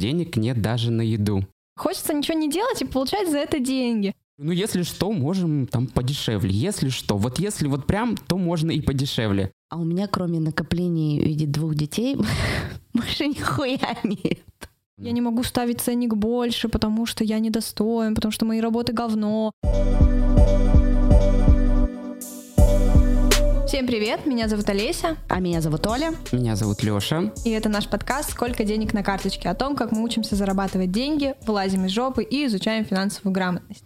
Денег нет даже на еду. Хочется ничего не делать и получать за это деньги. Ну, если что, можем там подешевле. Если что, вот если вот прям, то можно и подешевле. А у меня, кроме накоплений в виде двух детей, больше нихуя нет. Я не могу ставить ценник больше, потому что я недостоин, потому что мои работы говно. Всем привет, меня зовут Олеся. А меня зовут Оля. Меня зовут Лёша. И это наш подкаст «Сколько денег на карточке?» о том, как мы учимся зарабатывать деньги, вылазим из жопы и изучаем финансовую грамотность.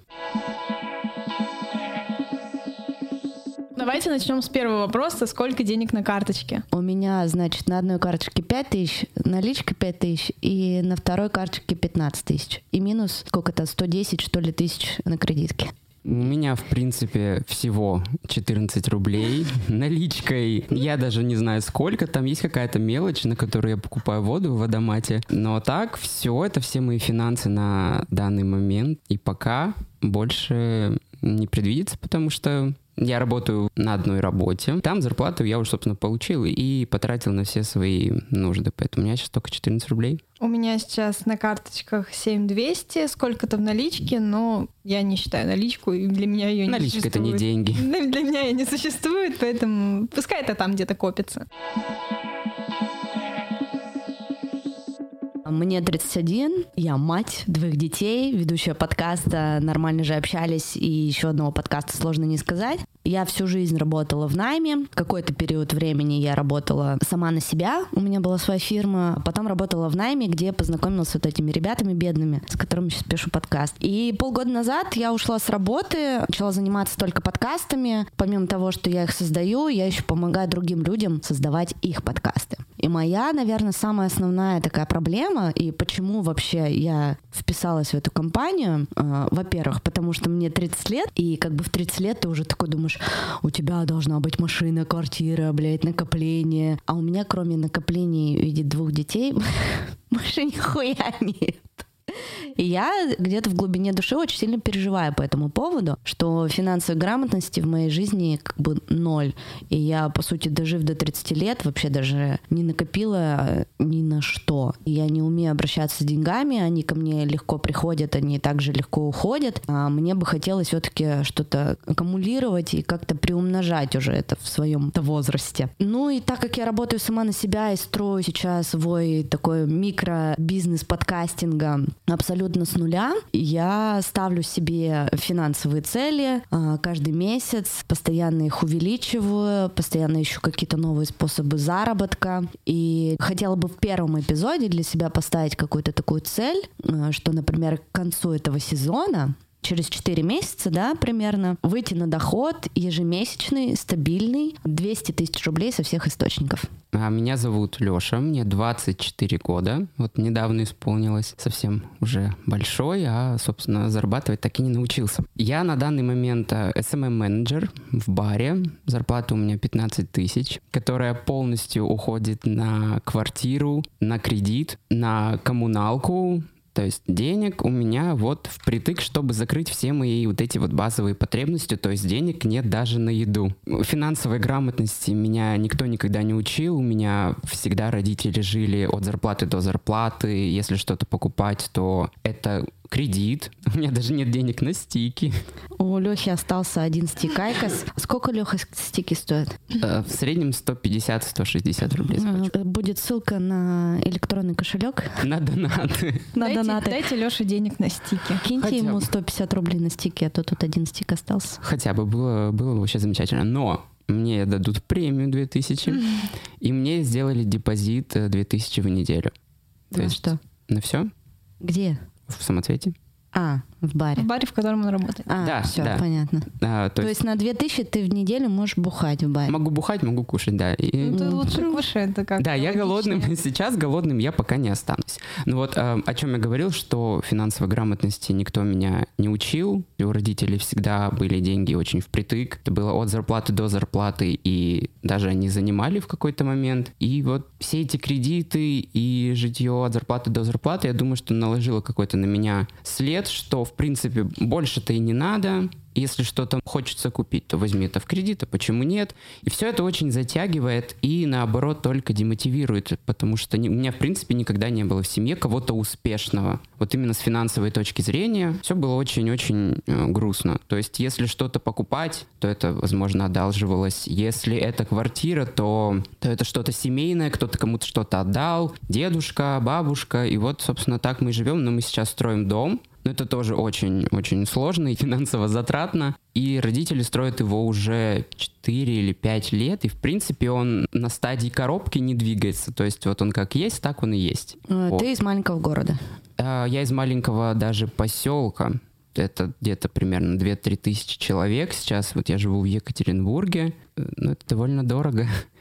Давайте начнем с первого вопроса. Сколько денег на карточке? У меня, значит, на одной карточке 5 тысяч, наличка 5 тысяч, и на второй карточке 15 тысяч. И минус сколько-то, 110, что ли, тысяч на кредитке. У меня, в принципе, всего 14 рублей наличкой. Я даже не знаю, сколько. Там есть какая-то мелочь, на которую я покупаю воду в водомате. Но так, все, это все мои финансы на данный момент. И пока больше не предвидится, потому что я работаю на одной работе. Там зарплату я уже, собственно, получил и потратил на все свои нужды. Поэтому у меня сейчас только 14 рублей. У меня сейчас на карточках 7200, сколько-то в наличке, но я не считаю наличку, и для меня ее не Наличка это не деньги. Для меня ее не существует, поэтому пускай это там где-то копится. Мне 31, я мать двоих детей, ведущая подкаста «Нормально же общались» и еще одного подкаста «Сложно не сказать». Я всю жизнь работала в найме. Какой-то период времени я работала сама на себя. У меня была своя фирма. Потом работала в найме, где познакомилась с вот этими ребятами бедными, с которыми сейчас пишу подкаст. И полгода назад я ушла с работы, начала заниматься только подкастами. Помимо того, что я их создаю, я еще помогаю другим людям создавать их подкасты. И моя, наверное, самая основная такая проблема, и почему вообще я вписалась в эту компанию, э, во-первых, потому что мне 30 лет, и как бы в 30 лет ты уже такой думаешь, у тебя должна быть машина, квартира, блядь, накопление. А у меня, кроме накоплений в виде двух детей, больше нихуя нет. И я где-то в глубине души очень сильно переживаю по этому поводу, что финансовой грамотности в моей жизни как бы ноль. И я, по сути, дожив до 30 лет, вообще даже не накопила ни на что. Я не умею обращаться с деньгами, они ко мне легко приходят, они также легко уходят. А мне бы хотелось все-таки что-то аккумулировать и как-то приумножать уже это в своем возрасте. Ну и так как я работаю сама на себя и строю сейчас свой такой микробизнес подкастинга, абсолютно с нуля. Я ставлю себе финансовые цели а, каждый месяц, постоянно их увеличиваю, постоянно ищу какие-то новые способы заработка. И хотела бы в первом эпизоде для себя поставить какую-то такую цель, а, что, например, к концу этого сезона через 4 месяца, да, примерно, выйти на доход ежемесячный, стабильный, 200 тысяч рублей со всех источников. А меня зовут Лёша, мне 24 года, вот недавно исполнилось, совсем уже большой, а, собственно, зарабатывать так и не научился. Я на данный момент SMM-менеджер в баре, зарплата у меня 15 тысяч, которая полностью уходит на квартиру, на кредит, на коммуналку, то есть денег у меня вот впритык, чтобы закрыть все мои вот эти вот базовые потребности, то есть денег нет даже на еду. Финансовой грамотности меня никто никогда не учил, у меня всегда родители жили от зарплаты до зарплаты, если что-то покупать, то это кредит. У меня даже нет денег на стики. У Лехи остался один стик IQOS. Сколько, Леха, стики стоят? Э, в среднем 150-160 рублей. Э, будет ссылка на электронный кошелек. На донаты. На дайте, донаты. Дайте Леше денег на стики. Киньте Хотя ему 150 рублей на стики, а то тут один стик остался. Хотя бы было, было вообще замечательно. Но мне дадут премию 2000, и мне сделали депозит 2000 в неделю. То на есть что? На все. Где? В самоцвете. А, в баре. В баре, в котором он работает. А, да, все, да. понятно. А, то, то есть... есть на 2000 ты в неделю можешь бухать в баре? Могу бухать, могу кушать, да. И... Ну, ты лучше кушай, это как Да, я голодным, сейчас голодным я пока не останусь. Ну вот э, о чем я говорил, что финансовой грамотности никто меня не учил. У родителей всегда были деньги очень впритык. Это было от зарплаты до зарплаты, и даже они занимали в какой-то момент. И вот все эти кредиты и житье от зарплаты до зарплаты, я думаю, что наложило какой-то на меня след, лет, что, в принципе, больше-то и не надо, если что-то хочется купить, то возьми это в кредит, а почему нет? И все это очень затягивает и, наоборот, только демотивирует, потому что не, у меня, в принципе, никогда не было в семье кого-то успешного. Вот именно с финансовой точки зрения все было очень-очень э, грустно. То есть, если что-то покупать, то это, возможно, одалживалось. Если это квартира, то, то это что-то семейное, кто-то кому-то что-то отдал, дедушка, бабушка. И вот, собственно, так мы живем, но мы сейчас строим дом, но это тоже очень-очень сложно и финансово затратно. И родители строят его уже 4 или 5 лет, и в принципе он на стадии коробки не двигается. То есть вот он как есть, так он и есть. А, ты вот. из маленького города? А, я из маленького даже поселка. Это где-то примерно 2-3 тысячи человек сейчас. Вот я живу в Екатеринбурге. Э, ну, это довольно дорого.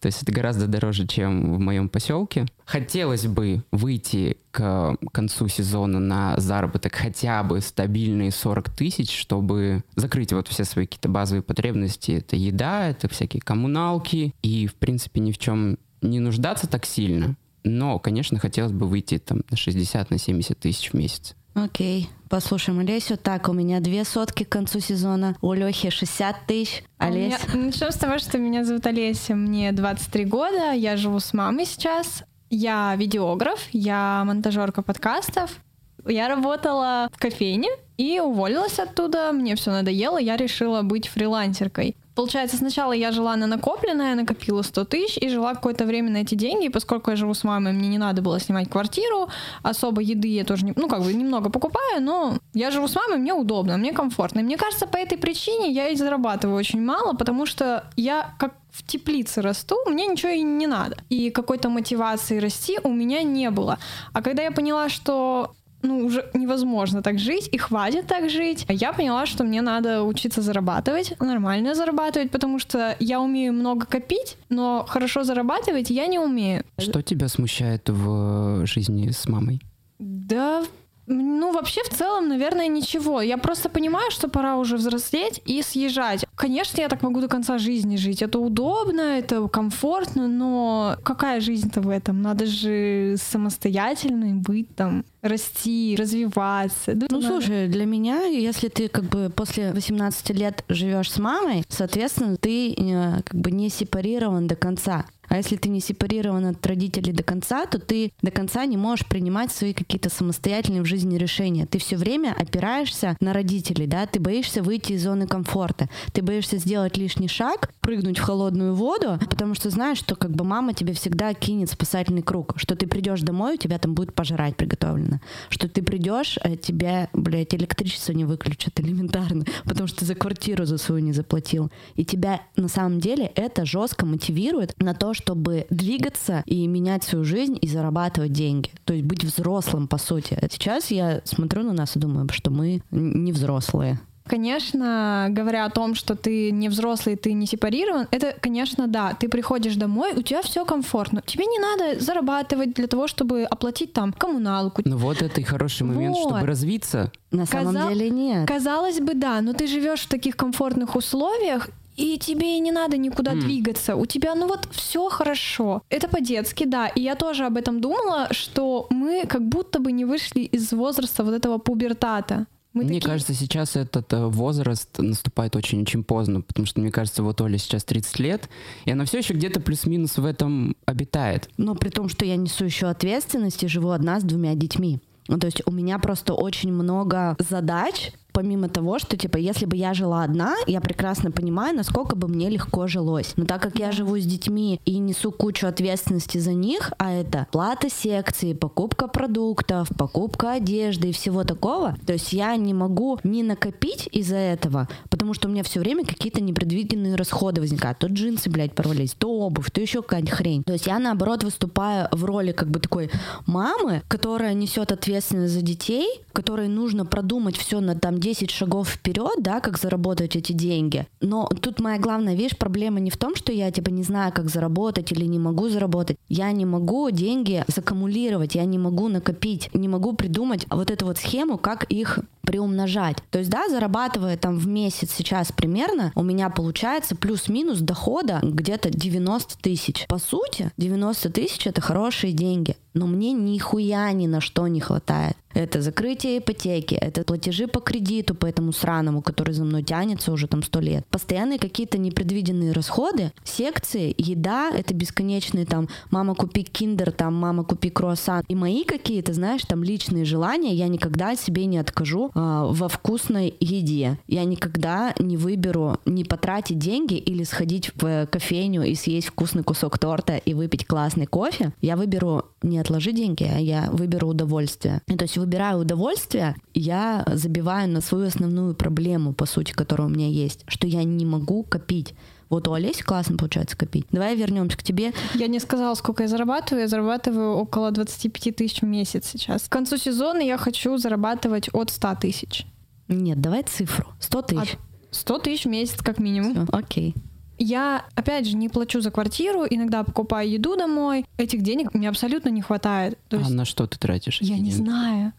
То есть это гораздо дороже, чем в моем поселке. Хотелось бы выйти к концу сезона на заработок хотя бы стабильные 40 тысяч, чтобы закрыть вот все свои какие-то базовые потребности. Это еда, это всякие коммуналки. И, в принципе, ни в чем не нуждаться так сильно. Но, конечно, хотелось бы выйти там на 60, на 70 тысяч в месяц. Окей, послушаем Олесю. Так, у меня две сотки к концу сезона, у Лехи 60 тысяч. Олеся. А начнем с того, что меня зовут Олеся, мне 23 года, я живу с мамой сейчас. Я видеограф, я монтажерка подкастов. Я работала в кофейне и уволилась оттуда. Мне все надоело, я решила быть фрилансеркой. Получается, сначала я жила на накопленное, накопила 100 тысяч и жила какое-то время на эти деньги. И поскольку я живу с мамой, мне не надо было снимать квартиру, особо еды я тоже, не, ну, как бы немного покупаю, но я живу с мамой, мне удобно, мне комфортно. И мне кажется, по этой причине я и зарабатываю очень мало, потому что я как в теплице расту, мне ничего и не надо. И какой-то мотивации расти у меня не было. А когда я поняла, что ну, уже невозможно так жить, и хватит так жить. Я поняла, что мне надо учиться зарабатывать, нормально зарабатывать, потому что я умею много копить, но хорошо зарабатывать я не умею. Что тебя смущает в жизни с мамой? Да, ну, вообще, в целом, наверное, ничего. Я просто понимаю, что пора уже взрослеть и съезжать. Конечно, я так могу до конца жизни жить. Это удобно, это комфортно, но какая жизнь-то в этом? Надо же самостоятельной быть там, расти, развиваться. ну, надо... слушай, для меня, если ты как бы после 18 лет живешь с мамой, соответственно, ты э, как бы не сепарирован до конца. А если ты не сепарирован от родителей до конца, то ты до конца не можешь принимать свои какие-то самостоятельные в жизни решения. Ты все время опираешься на родителей, да, ты боишься выйти из зоны комфорта, ты боишься сделать лишний шаг, прыгнуть в холодную воду, потому что знаешь, что как бы мама тебе всегда кинет спасательный круг, что ты придешь домой, у тебя там будет пожрать приготовлено, что ты придешь, а тебя, блядь, электричество не выключат элементарно, потому что ты за квартиру за свою не заплатил. И тебя на самом деле это жестко мотивирует на то, чтобы двигаться и менять свою жизнь и зарабатывать деньги. То есть быть взрослым, по сути. Сейчас я смотрю на нас и думаю, что мы не взрослые. Конечно, говоря о том, что ты не взрослый, ты не сепарирован, это, конечно, да. Ты приходишь домой, у тебя все комфортно. Тебе не надо зарабатывать для того, чтобы оплатить там коммуналку. Ну вот это и хороший момент, вот. чтобы развиться. На самом Казал... деле нет. Казалось бы, да, но ты живешь в таких комфортных условиях, и тебе и не надо никуда mm. двигаться. У тебя, ну вот, все хорошо. Это по-детски, да. И я тоже об этом думала, что мы как будто бы не вышли из возраста вот этого пубертата. Мы мне такие... кажется, сейчас этот э, возраст наступает очень-очень поздно, потому что, мне кажется, вот Оля сейчас 30 лет, и она все еще где-то плюс-минус в этом обитает. Но при том, что я несу еще ответственность и живу одна с двумя детьми. Ну, то есть у меня просто очень много задач, помимо того, что, типа, если бы я жила одна, я прекрасно понимаю, насколько бы мне легко жилось. Но так как я живу с детьми и несу кучу ответственности за них, а это плата секции, покупка продуктов, покупка одежды и всего такого, то есть я не могу не накопить из-за этого, потому что у меня все время какие-то непредвиденные расходы возникают. То джинсы, блядь, порвались, то обувь, то еще какая-нибудь хрень. То есть я, наоборот, выступаю в роли как бы такой мамы, которая несет ответственность за детей, которой нужно продумать все на там 10 шагов вперед, да, как заработать эти деньги. Но тут моя главная, видишь, проблема не в том, что я типа не знаю, как заработать или не могу заработать. Я не могу деньги закумулировать, я не могу накопить, не могу придумать вот эту вот схему, как их приумножать. То есть, да, зарабатывая там в месяц сейчас примерно, у меня получается плюс-минус дохода где-то 90 тысяч. По сути, 90 тысяч это хорошие деньги, но мне нихуя ни на что не хватает. Это закрытие ипотеки, это платежи по кредиту, по этому сраному, который за мной тянется уже там сто лет. Постоянные какие-то непредвиденные расходы, секции, еда, это бесконечные там «мама, купи киндер», там «мама, купи круассан». И мои какие-то, знаешь, там личные желания я никогда себе не откажу э, во вкусной еде. Я никогда не выберу не потратить деньги или сходить в кофейню и съесть вкусный кусок торта и выпить классный кофе. Я выберу не отложить деньги, а я выберу удовольствие. И, то есть выбирая удовольствие, я забиваю на свою основную проблему, по сути, которая у меня есть, что я не могу копить. Вот у Олеси классно получается копить. Давай вернемся к тебе. Я не сказала, сколько я зарабатываю. Я зарабатываю около 25 тысяч в месяц сейчас. К концу сезона я хочу зарабатывать от 100 тысяч. Нет, давай цифру. 100 тысяч. 100 тысяч в месяц как минимум. Всё, окей. Я, опять же, не плачу за квартиру, иногда покупаю еду домой. Этих денег мне абсолютно не хватает. То есть А на что ты тратишь? я не деньги? знаю.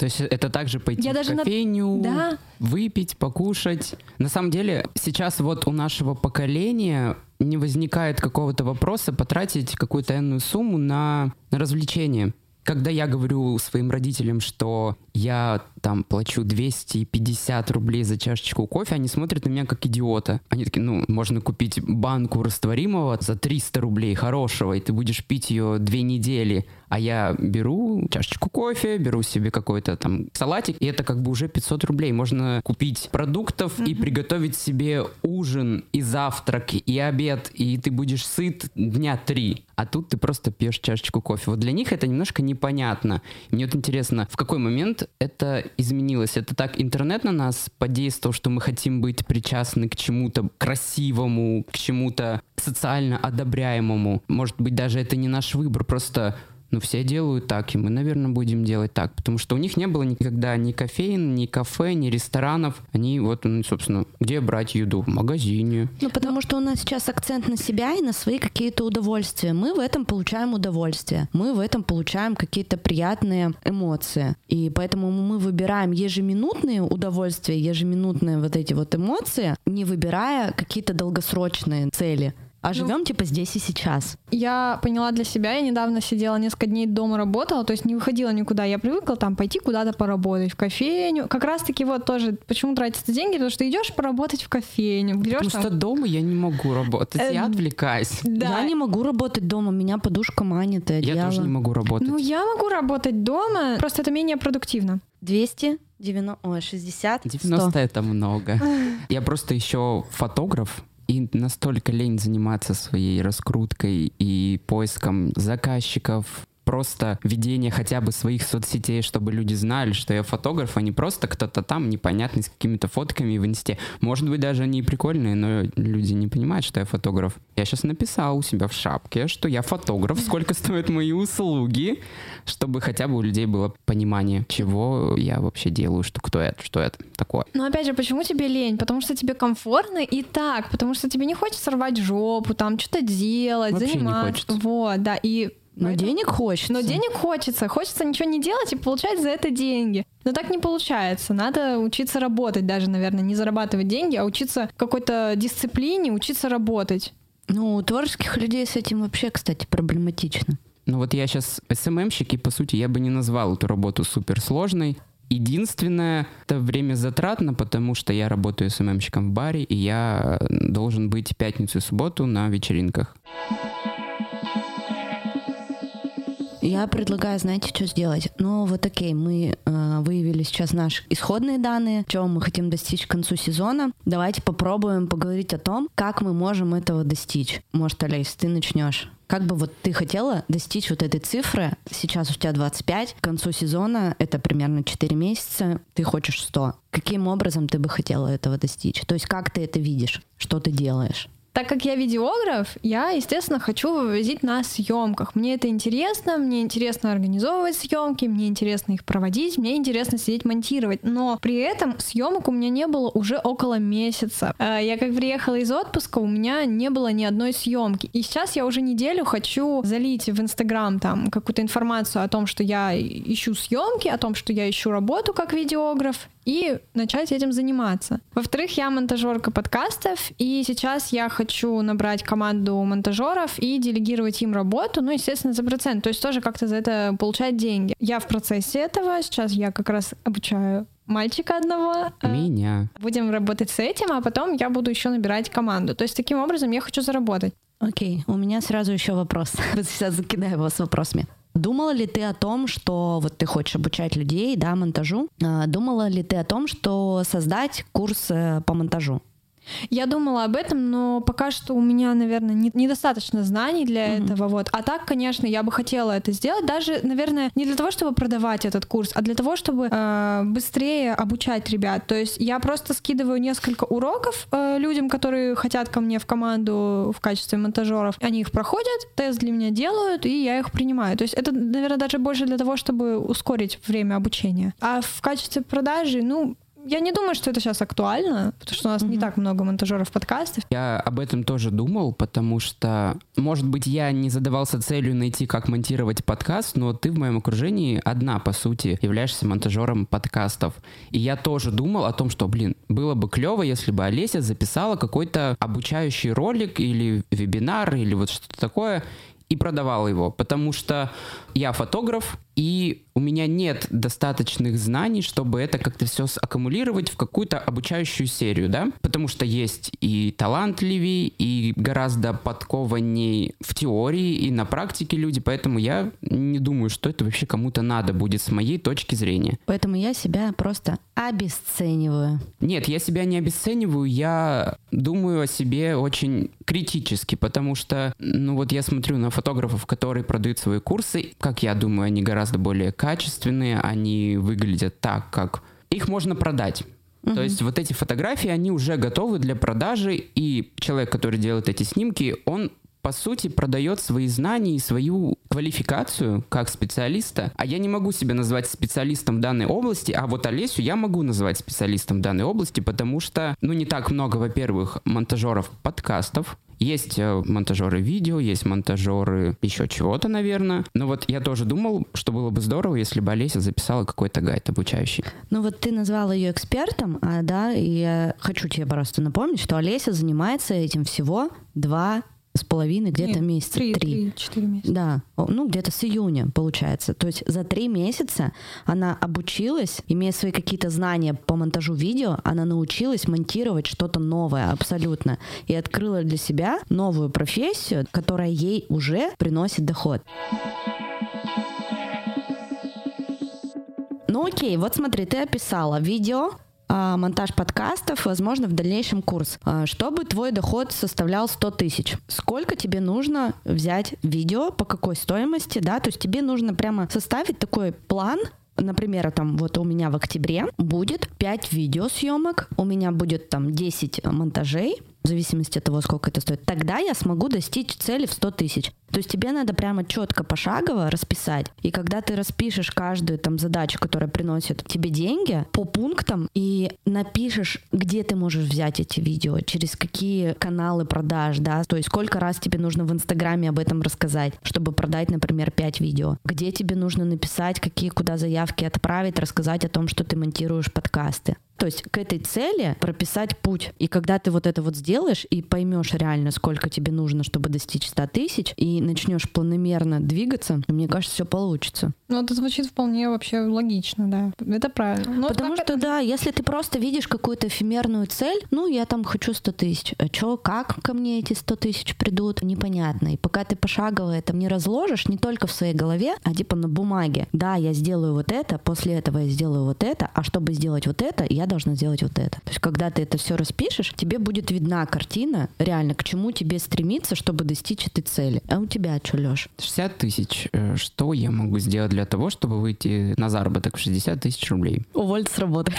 То есть это также пойти Я в даже на- кофейню, Да. выпить, покушать. На самом деле сейчас вот у нашего поколения не возникает какого-то вопроса потратить какую-то энную сумму на, на развлечение. Когда я говорю своим родителям, что я там плачу 250 рублей за чашечку кофе, они смотрят на меня как идиота. Они такие, ну, можно купить банку растворимого за 300 рублей хорошего, и ты будешь пить ее две недели. А я беру чашечку кофе, беру себе какой-то там салатик, и это как бы уже 500 рублей. Можно купить продуктов и приготовить себе ужин, и завтрак, и обед, и ты будешь сыт дня три. А тут ты просто пьешь чашечку кофе. Вот для них это немножко непонятно. Мне вот интересно, в какой момент это изменилось? Это так интернет на нас подействовал, что мы хотим быть причастны к чему-то красивому, к чему-то социально одобряемому. Может быть, даже это не наш выбор, просто ну, все делают так, и мы, наверное, будем делать так. Потому что у них не было никогда ни кофеин, ни кафе, ни ресторанов. Они вот, ну, собственно, где брать еду? В магазине. Ну, потому что у нас сейчас акцент на себя и на свои какие-то удовольствия. Мы в этом получаем удовольствие. Мы в этом получаем какие-то приятные эмоции. И поэтому мы выбираем ежеминутные удовольствия, ежеминутные вот эти вот эмоции, не выбирая какие-то долгосрочные цели. А живем типа здесь и сейчас. Я поняла для себя, я недавно сидела несколько дней дома работала, то есть не выходила никуда. Я привыкла там пойти куда-то поработать, в кофейню. Как раз таки вот тоже, почему тратятся деньги, потому что идешь поработать в кофейню, берешь Потому там... что дома я не могу работать, Э, я отвлекаюсь. Да. Я не могу работать дома, меня подушка манит, и Я одеяло. тоже не могу работать. Ну, я могу работать дома, просто это менее продуктивно. 200, 90, ой, 60, 100. 90 это много. Я просто еще фотограф, и настолько лень заниматься своей раскруткой и поиском заказчиков, просто ведение хотя бы своих соцсетей, чтобы люди знали, что я фотограф, а не просто кто-то там непонятный с какими-то фотками в инсте. Может быть, даже они и прикольные, но люди не понимают, что я фотограф. Я сейчас написал у себя в шапке, что я фотограф, сколько стоят мои услуги, чтобы хотя бы у людей было понимание, чего я вообще делаю, что кто это, что это такое. Но опять же, почему тебе лень? Потому что тебе комфортно и так, потому что тебе не хочется рвать жопу, там что-то делать, Вообще не заниматься. хочется. Вот, да, и Но поэтому- денег хочется. Но денег хочется. Хочется ничего не делать и получать за это деньги. Но так не получается. Надо учиться работать даже, наверное, не зарабатывать деньги, а учиться какой-то дисциплине, учиться работать. Ну, у творческих людей с этим вообще, кстати, проблематично. Ну вот я сейчас СММщик, и по сути я бы не назвал эту работу суперсложной. Единственное, это время затратно, потому что я работаю СММщиком в баре, и я э, должен быть пятницу и субботу на вечеринках. Я предлагаю, знаете, что сделать? Ну, вот окей, мы э, выявили сейчас наши исходные данные, чего мы хотим достичь к концу сезона. Давайте попробуем поговорить о том, как мы можем этого достичь. Может, Олесь, ты начнешь? Как бы вот ты хотела достичь вот этой цифры, сейчас у тебя 25, к концу сезона это примерно 4 месяца, ты хочешь 100. Каким образом ты бы хотела этого достичь? То есть как ты это видишь? Что ты делаешь? Так как я видеограф, я, естественно, хочу вывозить на съемках. Мне это интересно, мне интересно организовывать съемки, мне интересно их проводить, мне интересно сидеть монтировать. Но при этом съемок у меня не было уже около месяца. Э, Я как приехала из отпуска, у меня не было ни одной съемки. И сейчас я уже неделю хочу залить в Инстаграм там какую-то информацию о том, что я ищу съемки, о том, что я ищу работу как видеограф и начать этим заниматься. Во-вторых, я монтажерка подкастов, и сейчас я хочу набрать команду монтажеров и делегировать им работу, ну, естественно, за процент, то есть тоже как-то за это получать деньги. Я в процессе этого, сейчас я как раз обучаю мальчика одного. Э, Меня. Будем работать с этим, а потом я буду еще набирать команду. То есть таким образом я хочу заработать. Окей, у меня сразу еще вопрос. Вот сейчас закидаю вас вопросами. Думала ли ты о том, что вот ты хочешь обучать людей, да, монтажу? А, думала ли ты о том, что создать курс по монтажу? Я думала об этом, но пока что у меня, наверное, не, недостаточно знаний для mm-hmm. этого. Вот. А так, конечно, я бы хотела это сделать, даже, наверное, не для того, чтобы продавать этот курс, а для того, чтобы э, быстрее обучать ребят. То есть я просто скидываю несколько уроков э, людям, которые хотят ко мне в команду в качестве монтажеров. Они их проходят, тест для меня делают, и я их принимаю. То есть это, наверное, даже больше для того, чтобы ускорить время обучения. А в качестве продажи, ну, я не думаю, что это сейчас актуально, потому что у нас mm-hmm. не так много монтажеров подкастов. Я об этом тоже думал, потому что, может быть, я не задавался целью найти, как монтировать подкаст, но ты в моем окружении одна, по сути, являешься монтажером подкастов. И я тоже думал о том, что, блин, было бы клево, если бы Олеся записала какой-то обучающий ролик или вебинар, или вот что-то такое, и продавал его, потому что я фотограф, и у меня нет достаточных знаний, чтобы это как-то все аккумулировать в какую-то обучающую серию, да, потому что есть и талантливее, и гораздо подкованней в теории и на практике люди, поэтому я не думаю, что это вообще кому-то надо будет с моей точки зрения. Поэтому я себя просто обесцениваю. Нет, я себя не обесцениваю, я думаю о себе очень критически, потому что, ну вот я смотрю на фотографов, которые продают свои курсы, как я думаю, они гораздо более качественные, они выглядят так, как их можно продать. Uh-huh. То есть вот эти фотографии, они уже готовы для продажи, и человек, который делает эти снимки, он по сути, продает свои знания и свою квалификацию как специалиста. А я не могу себя назвать специалистом данной области, а вот Олесю я могу назвать специалистом данной области, потому что, ну, не так много, во-первых, монтажеров подкастов, есть э, монтажеры видео, есть монтажеры еще чего-то, наверное. Но вот я тоже думал, что было бы здорово, если бы Олеся записала какой-то гайд обучающий. Ну вот ты назвала ее экспертом, а, да, и я хочу тебе просто напомнить, что Олеся занимается этим всего два с половиной, где-то Нет, месяца три. Три, четыре месяца. Да, ну где-то с июня получается. То есть за три месяца она обучилась, имея свои какие-то знания по монтажу видео, она научилась монтировать что-то новое абсолютно и открыла для себя новую профессию, которая ей уже приносит доход. Ну окей, вот смотри, ты описала видео, монтаж подкастов, возможно, в дальнейшем курс. А, чтобы твой доход составлял 100 тысяч, сколько тебе нужно взять видео, по какой стоимости, да, то есть тебе нужно прямо составить такой план, например, там вот у меня в октябре будет 5 видеосъемок, у меня будет там 10 монтажей, зависимости от того, сколько это стоит, тогда я смогу достичь цели в 100 тысяч. То есть тебе надо прямо четко пошагово расписать. И когда ты распишешь каждую там задачу, которая приносит тебе деньги по пунктам и напишешь, где ты можешь взять эти видео, через какие каналы продаж, да, то есть сколько раз тебе нужно в Инстаграме об этом рассказать, чтобы продать, например, 5 видео, где тебе нужно написать, какие куда заявки отправить, рассказать о том, что ты монтируешь подкасты. То есть к этой цели прописать путь. И когда ты вот это вот сделаешь и поймешь реально, сколько тебе нужно, чтобы достичь 100 тысяч, и начнешь планомерно двигаться, мне кажется, все получится. Ну, это звучит вполне вообще логично, да. Это правильно. Ну, Потому что, это... да, если ты просто видишь какую-то эфемерную цель, ну, я там хочу 100 тысяч. А чё, как ко мне эти 100 тысяч придут, непонятно. И пока ты пошагово это не разложишь, не только в своей голове, а типа на бумаге. Да, я сделаю вот это, после этого я сделаю вот это, а чтобы сделать вот это, я должна сделать вот это. То есть, когда ты это все распишешь, тебе будет видна картина, реально, к чему тебе стремиться, чтобы достичь этой цели. А у тебя что, Леш? 60 тысяч. Э, что я могу сделать для того, чтобы выйти на заработок в 60 тысяч рублей? Уволиться с работы.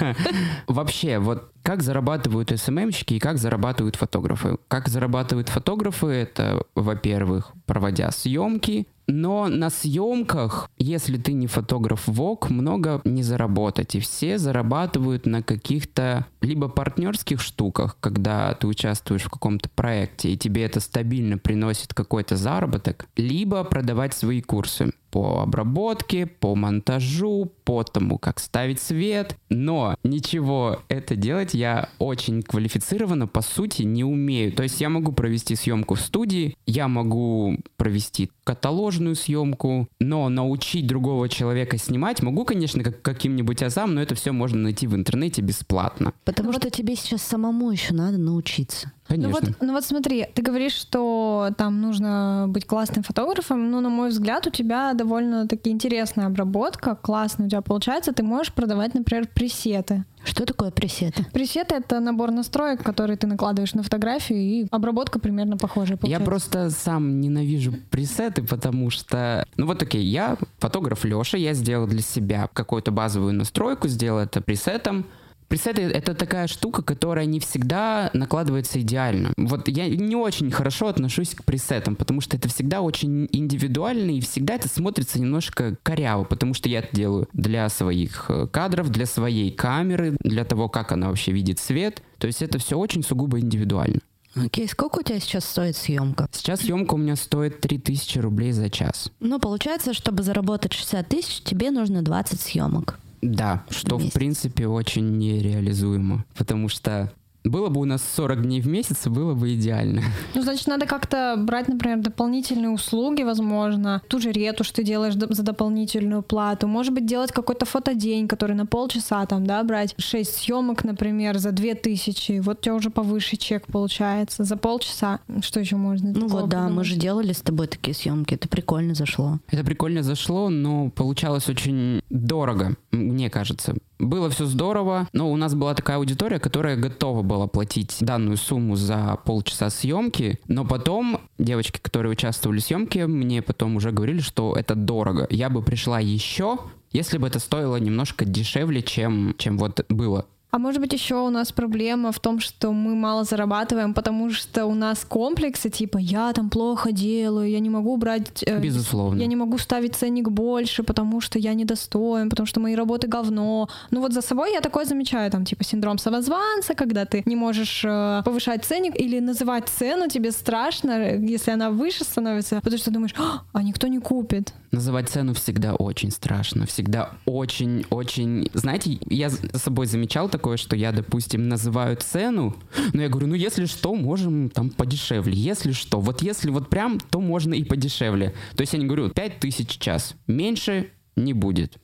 Вообще, вот как зарабатывают СММщики и как зарабатывают фотографы? Как зарабатывают фотографы? Это, во-первых, проводя съемки, но на съемках, если ты не фотограф ВОК, много не заработать. И все зарабатывают на каких-то либо партнерских штуках, когда ты участвуешь в каком-то проекте, и тебе это стабильно приносит какой-то заработок, либо продавать свои курсы. По обработке, по монтажу, по тому, как ставить свет, но ничего это делать я очень квалифицированно, по сути, не умею. То есть я могу провести съемку в студии, я могу провести каталожную съемку, но научить другого человека снимать могу, конечно, как каким-нибудь азам, но это все можно найти в интернете бесплатно. Потому Ну что тебе сейчас самому еще надо научиться. Конечно. Ну вот, ну вот смотри, ты говоришь, что там нужно быть классным фотографом, но на мой взгляд у тебя довольно-таки интересная обработка, классно у тебя получается, ты можешь продавать, например, пресеты. Что такое пресеты? Пресеты — это набор настроек, которые ты накладываешь на фотографию, и обработка примерно похожая Я получается. просто сам ненавижу пресеты, потому что... Ну вот окей, я фотограф Леша, я сделал для себя какую-то базовую настройку, сделал это пресетом. Пресеты — это такая штука, которая не всегда накладывается идеально. Вот я не очень хорошо отношусь к пресетам, потому что это всегда очень индивидуально, и всегда это смотрится немножко коряво, потому что я это делаю для своих э, кадров, для своей камеры, для того, как она вообще видит свет. То есть это все очень сугубо индивидуально. Окей, сколько у тебя сейчас стоит съемка? Сейчас съемка у меня стоит 3000 рублей за час. Ну, получается, чтобы заработать 60 тысяч, тебе нужно 20 съемок. Да, что в месяц. принципе очень нереализуемо, потому что было бы у нас 40 дней в месяц, было бы идеально. Ну, значит, надо как-то брать, например, дополнительные услуги, возможно. Ту же ретушь ты делаешь за дополнительную плату. Может быть, делать какой-то фотодень, который на полчаса там, да, брать 6 съемок, например, за 2000. Вот у тебя уже повыше чек получается. За полчаса. Что еще можно? Ну вот, да, мы же делали с тобой такие съемки, это прикольно зашло. Это прикольно зашло, но получалось очень дорого, мне кажется. Было все здорово, но у нас была такая аудитория, которая готова была платить данную сумму за полчаса съемки, но потом девочки, которые участвовали в съемке, мне потом уже говорили, что это дорого. Я бы пришла еще, если бы это стоило немножко дешевле, чем, чем вот было. А может быть, еще у нас проблема в том, что мы мало зарабатываем, потому что у нас комплексы, типа, я там плохо делаю, я не могу брать... э, Безусловно. Я не могу ставить ценник больше, потому что я недостоин, потому что мои работы говно. Ну вот за собой я такое замечаю, там, типа, синдром самозванца, когда ты не можешь э, повышать ценник или называть цену, тебе страшно, если она выше становится, потому что думаешь, «А, а никто не купит. Называть цену всегда очень страшно, всегда очень-очень... Знаете, я за собой замечал такое, что я, допустим, называю цену, но я говорю, ну если что, можем там подешевле, если что. Вот если вот прям, то можно и подешевле. То есть я не говорю 5000 в час, меньше не будет.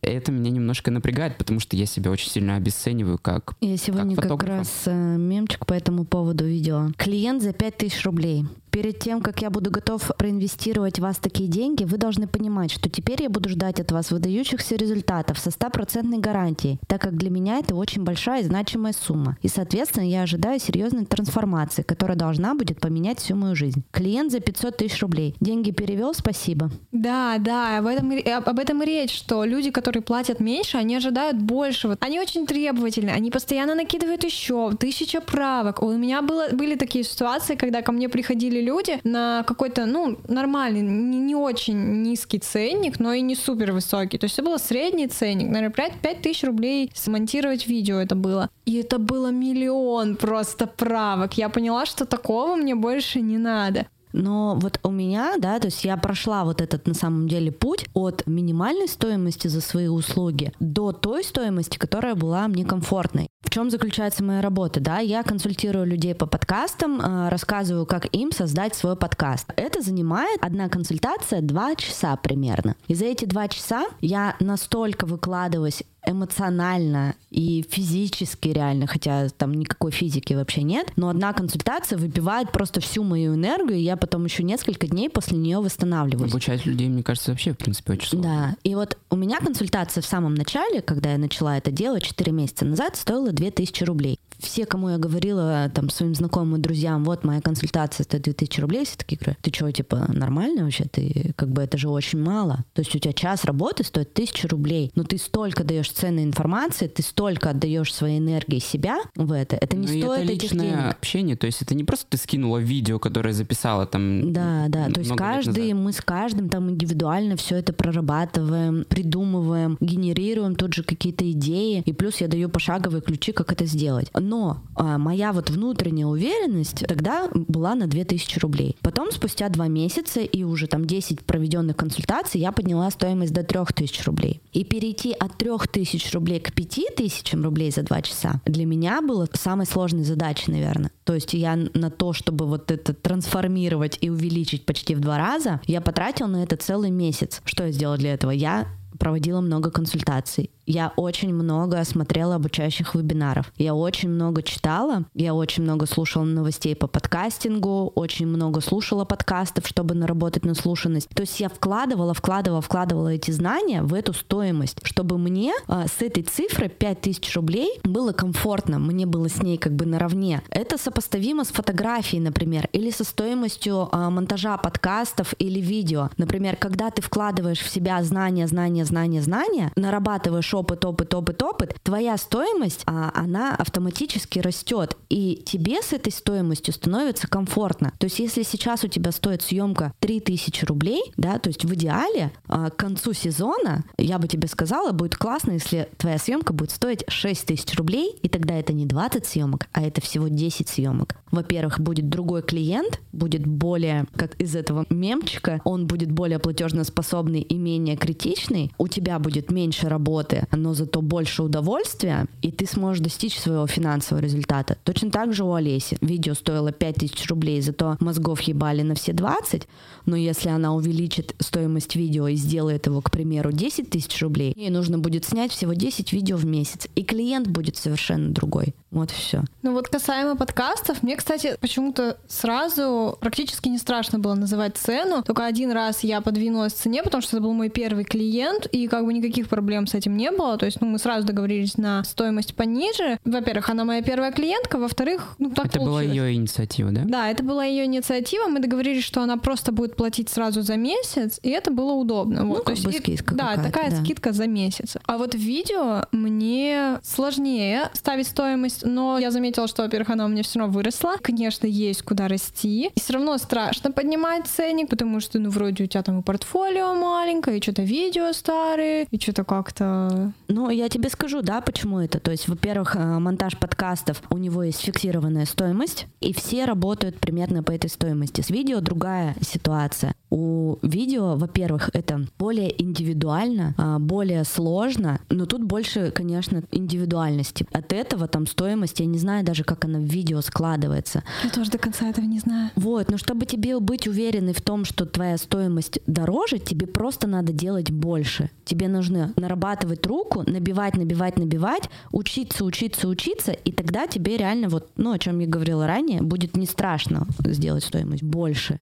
Это меня немножко напрягает, потому что я себя очень сильно обесцениваю как... Я сегодня как, фотографа. раз э, мемчик по этому поводу видела. Клиент за 5000 рублей. Перед тем, как я буду готов проинвестировать в вас такие деньги, вы должны понимать, что теперь я буду ждать от вас выдающихся результатов со стопроцентной гарантией, так как для меня это очень большая и значимая сумма. И, соответственно, я ожидаю серьезной трансформации, которая должна будет поменять всю мою жизнь. Клиент за 500 тысяч рублей. Деньги перевел, спасибо. Да, да, об этом, об этом и речь, что люди, которые платят меньше, они ожидают большего. Они очень требовательны, они постоянно накидывают еще тысяча правок. У меня было, были такие ситуации, когда ко мне приходили люди на какой-то, ну, нормальный, не, не очень низкий ценник, но и не супер высокий. То есть это был средний ценник, наверное, 5, 5 тысяч рублей смонтировать видео это было. И это было миллион просто правок. Я поняла, что такого мне больше не надо. Но вот у меня, да, то есть я прошла вот этот на самом деле путь от минимальной стоимости за свои услуги до той стоимости, которая была мне комфортной. В чем заключается моя работа, да? Я консультирую людей по подкастам, э, рассказываю, как им создать свой подкаст. Это занимает одна консультация два часа примерно. И за эти два часа я настолько выкладываюсь эмоционально и физически реально, хотя там никакой физики вообще нет, но одна консультация выпивает просто всю мою энергию, и я потом еще несколько дней после нее восстанавливаюсь. Обучать людей, мне кажется, вообще, в принципе, очень сложно. Да, и вот у меня консультация в самом начале, когда я начала это делать 4 месяца назад, стоила 2000 рублей. Все, кому я говорила, там, своим знакомым, друзьям, вот моя консультация стоит 2000 рублей, все такие говорят, ты что, типа, нормально вообще? Ты, как бы, это же очень мало. То есть у тебя час работы стоит 1000 рублей, но ты столько даешь ценной информации, ты столько отдаешь своей энергии себя в это, это не Ну и стоит это этих денег. общение, то есть это не просто ты скинула видео, которое записала там Да, да. То есть каждый, мы с каждым там индивидуально все это прорабатываем, придумываем, генерируем тут же какие-то идеи. И плюс я даю пошаговые ключи, как это сделать. Но а, моя вот внутренняя уверенность тогда была на 2000 рублей. Потом, спустя два месяца и уже там 10 проведенных консультаций, я подняла стоимость до 3000 рублей. И перейти от 3000 рублей к 5000 рублей за два часа для меня было самой сложной задачей, наверное. То есть я на то, чтобы вот это трансформировать и увеличить почти в два раза, я потратила на это целый месяц. Что я сделала для этого? Я проводила много консультаций. Я очень много смотрела обучающих вебинаров. Я очень много читала. Я очень много слушала новостей по подкастингу, очень много слушала подкастов, чтобы наработать наслушанность. То есть я вкладывала, вкладывала, вкладывала эти знания в эту стоимость, чтобы мне э, с этой цифры 5000 рублей было комфортно, мне было с ней как бы наравне. Это сопоставимо с фотографией, например, или со стоимостью э, монтажа подкастов или видео. Например, когда ты вкладываешь в себя знания, знания, знания, знания, нарабатываешь опыт, опыт, опыт, опыт, твоя стоимость, а, она автоматически растет, и тебе с этой стоимостью становится комфортно. То есть если сейчас у тебя стоит съемка 3000 рублей, да, то есть в идеале а, к концу сезона, я бы тебе сказала, будет классно, если твоя съемка будет стоить 6000 рублей, и тогда это не 20 съемок, а это всего 10 съемок. Во-первых, будет другой клиент, будет более, как из этого мемчика, он будет более платежноспособный и менее критичный, у тебя будет меньше работы, но зато больше удовольствия, и ты сможешь достичь своего финансового результата. Точно так же у Олеси. Видео стоило 5000 рублей, зато мозгов ебали на все 20, но если она увеличит стоимость видео и сделает его, к примеру, 10 тысяч рублей, ей нужно будет снять всего 10 видео в месяц, и клиент будет совершенно другой. Вот все. Ну вот касаемо подкастов, мне, кстати, почему-то сразу практически не страшно было называть цену. Только один раз я подвинулась цене, потому что это был мой первый клиент, и как бы никаких проблем с этим не было. То есть, ну, мы сразу договорились на стоимость пониже. Во-первых, она моя первая клиентка, во-вторых, ну, так Это получилось. была ее инициатива, да? Да, это была ее инициатива. Мы договорились, что она просто будет платить сразу за месяц, и это было удобно. Вот, Ну, то как есть бы и- скидка Да, какая-то, такая да. скидка за месяц. А вот в видео мне сложнее ставить стоимость, но я заметила, что, во-первых, она у меня все равно выросла. Конечно, есть куда расти. И все равно страшно поднимать ценник, потому что, ну, вроде у тебя там и портфолио маленькое, и что-то видео старые, и что-то как-то... Ну, я тебе скажу, да, почему это. То есть, во-первых, э, монтаж подкастов, у него есть фиксированная стоимость, и все работают примерно по этой стоимости. С видео другая ситуация. У видео, во-первых, это более индивидуально, а, более сложно, но тут больше, конечно, индивидуальности. От этого там стоимость, я не знаю даже, как она в видео складывается. Я тоже до конца этого не знаю. Вот, но чтобы тебе быть уверенной в том, что твоя стоимость дороже, тебе просто надо делать больше. Тебе нужно нарабатывать руку, набивать, набивать, набивать, учиться, учиться, учиться, и тогда тебе реально вот, ну, о чем я говорила ранее, будет не страшно сделать стоимость больше.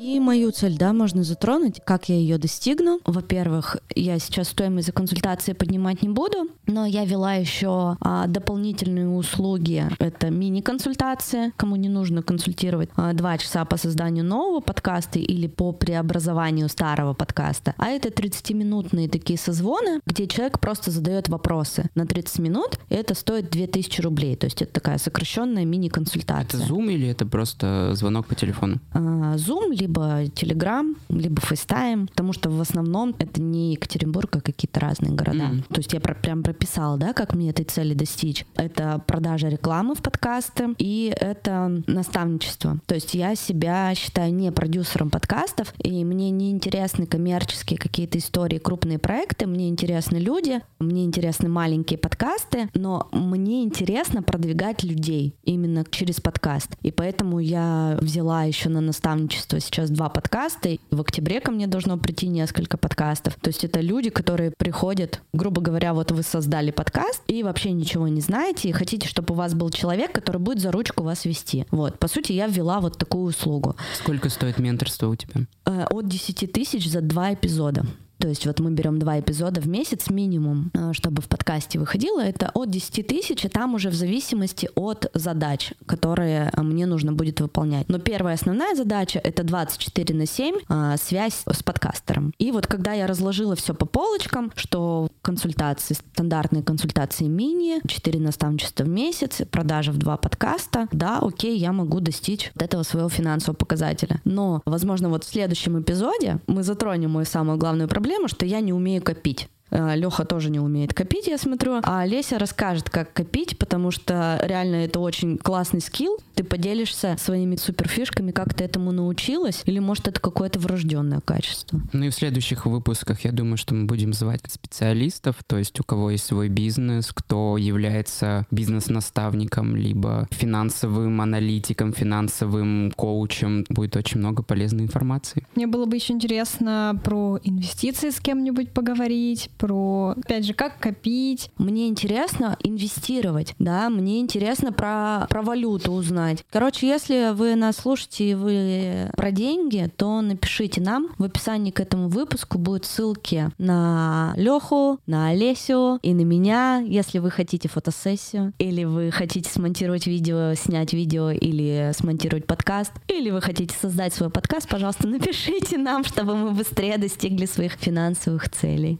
И мою цель, да, можно затронуть, как я ее достигну. Во-первых, я сейчас стоимость за консультации поднимать не буду, но я вела еще а, дополнительные услуги. Это мини-консультация, кому не нужно консультировать а, два часа по созданию нового подкаста или по преобразованию старого подкаста. А это 30-минутные такие созвоны, где человек просто задает вопросы на 30 минут, и это стоит 2000 рублей. То есть это такая сокращенная Это мини-консультация. Zoom или это просто звонок по телефону? А, Zoom, либо Telegram, либо FaceTime, потому что в основном это не Екатеринбург, а какие-то разные города. Мгм. То есть я про- прям прописала, да, как мне этой цели достичь. Это продажа рекламы в подкасты и это наставничество. То есть я себя считаю не продюсером подкастов, и мне не интересны коммерческие какие-то истории, крупные проекты, мне интересны люди, мне интересны маленькие подкасты, но мне интересно продвигать людей именно через подкаст. И поэтому я взяла еще на наставничество сейчас два подкаста. И В октябре ко мне должно прийти несколько подкастов. То есть это люди, которые приходят, грубо говоря, вот вы создали подкаст и вообще ничего не знаете, и хотите, чтобы у вас был человек, который будет за ручку вас вести. Вот, по сути, я ввела вот такую услугу. Сколько стоит менторство у тебя? Э, От 10 тысяч за два эпизода. То есть вот мы берем два эпизода в месяц минимум, э, чтобы в подкасте выходило. Это от 10 тысяч, и там уже в зависимости от задач, которые э, мне нужно будет выполнять. Но первая основная задача — это 24 на 7 э, связь с подкастером. И вот когда я разложила все по полочкам, что консультации, стандартные консультации мини, 4 наставничества в месяц, продажа в два подкаста, да, окей, я могу достичь вот этого своего финансового показателя. Но, возможно, вот в следующем эпизоде мы затронем мою самую главную проблему, что я не умею копить. Леха тоже не умеет копить, я смотрю. А Леся расскажет, как копить, потому что реально это очень классный скилл. Ты поделишься своими суперфишками, как ты этому научилась, или может это какое-то врожденное качество. Ну и в следующих выпусках я думаю, что мы будем звать специалистов, то есть у кого есть свой бизнес, кто является бизнес-наставником, либо финансовым аналитиком, финансовым коучем. Будет очень много полезной информации. Мне было бы еще интересно про инвестиции с кем-нибудь поговорить, про, опять же, как копить. Мне интересно инвестировать, да, мне интересно про, про валюту узнать. Короче, если вы нас слушаете и вы про деньги, то напишите нам. В описании к этому выпуску будут ссылки на Леху, на Олесю и на меня, если вы хотите фотосессию, или вы хотите смонтировать видео, снять видео или смонтировать подкаст, или вы хотите создать свой подкаст, пожалуйста, напишите нам, чтобы мы быстрее достигли своих финансовых целей.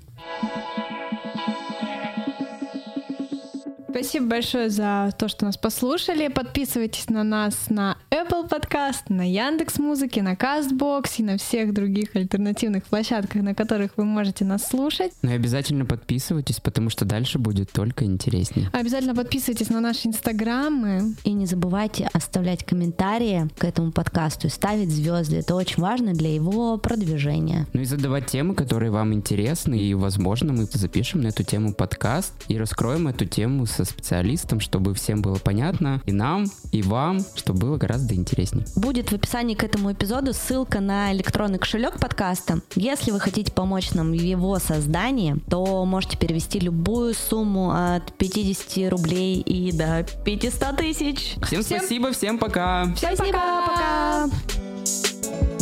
Спасибо большое за то, что нас послушали. Подписывайтесь на нас на Apple Podcast, на Яндекс Музыке, на Castbox и на всех других альтернативных площадках, на которых вы можете нас слушать. Ну и обязательно подписывайтесь, потому что дальше будет только интереснее. Обязательно подписывайтесь на наши инстаграмы. И не забывайте оставлять комментарии к этому подкасту и ставить звезды. Это очень важно для его продвижения. Ну и задавать темы, которые вам интересны, и, возможно, мы запишем на эту тему подкаст и раскроем эту тему со специалистом, чтобы всем было понятно, и нам, и вам, чтобы было гораздо интереснее. Будет в описании к этому эпизоду ссылка на электронный кошелек подкаста. Если вы хотите помочь нам в его создании, то можете перевести любую сумму от 50 рублей и до 500 тысяч. Всем, всем спасибо, всем пока. Всем спасибо, пока. пока.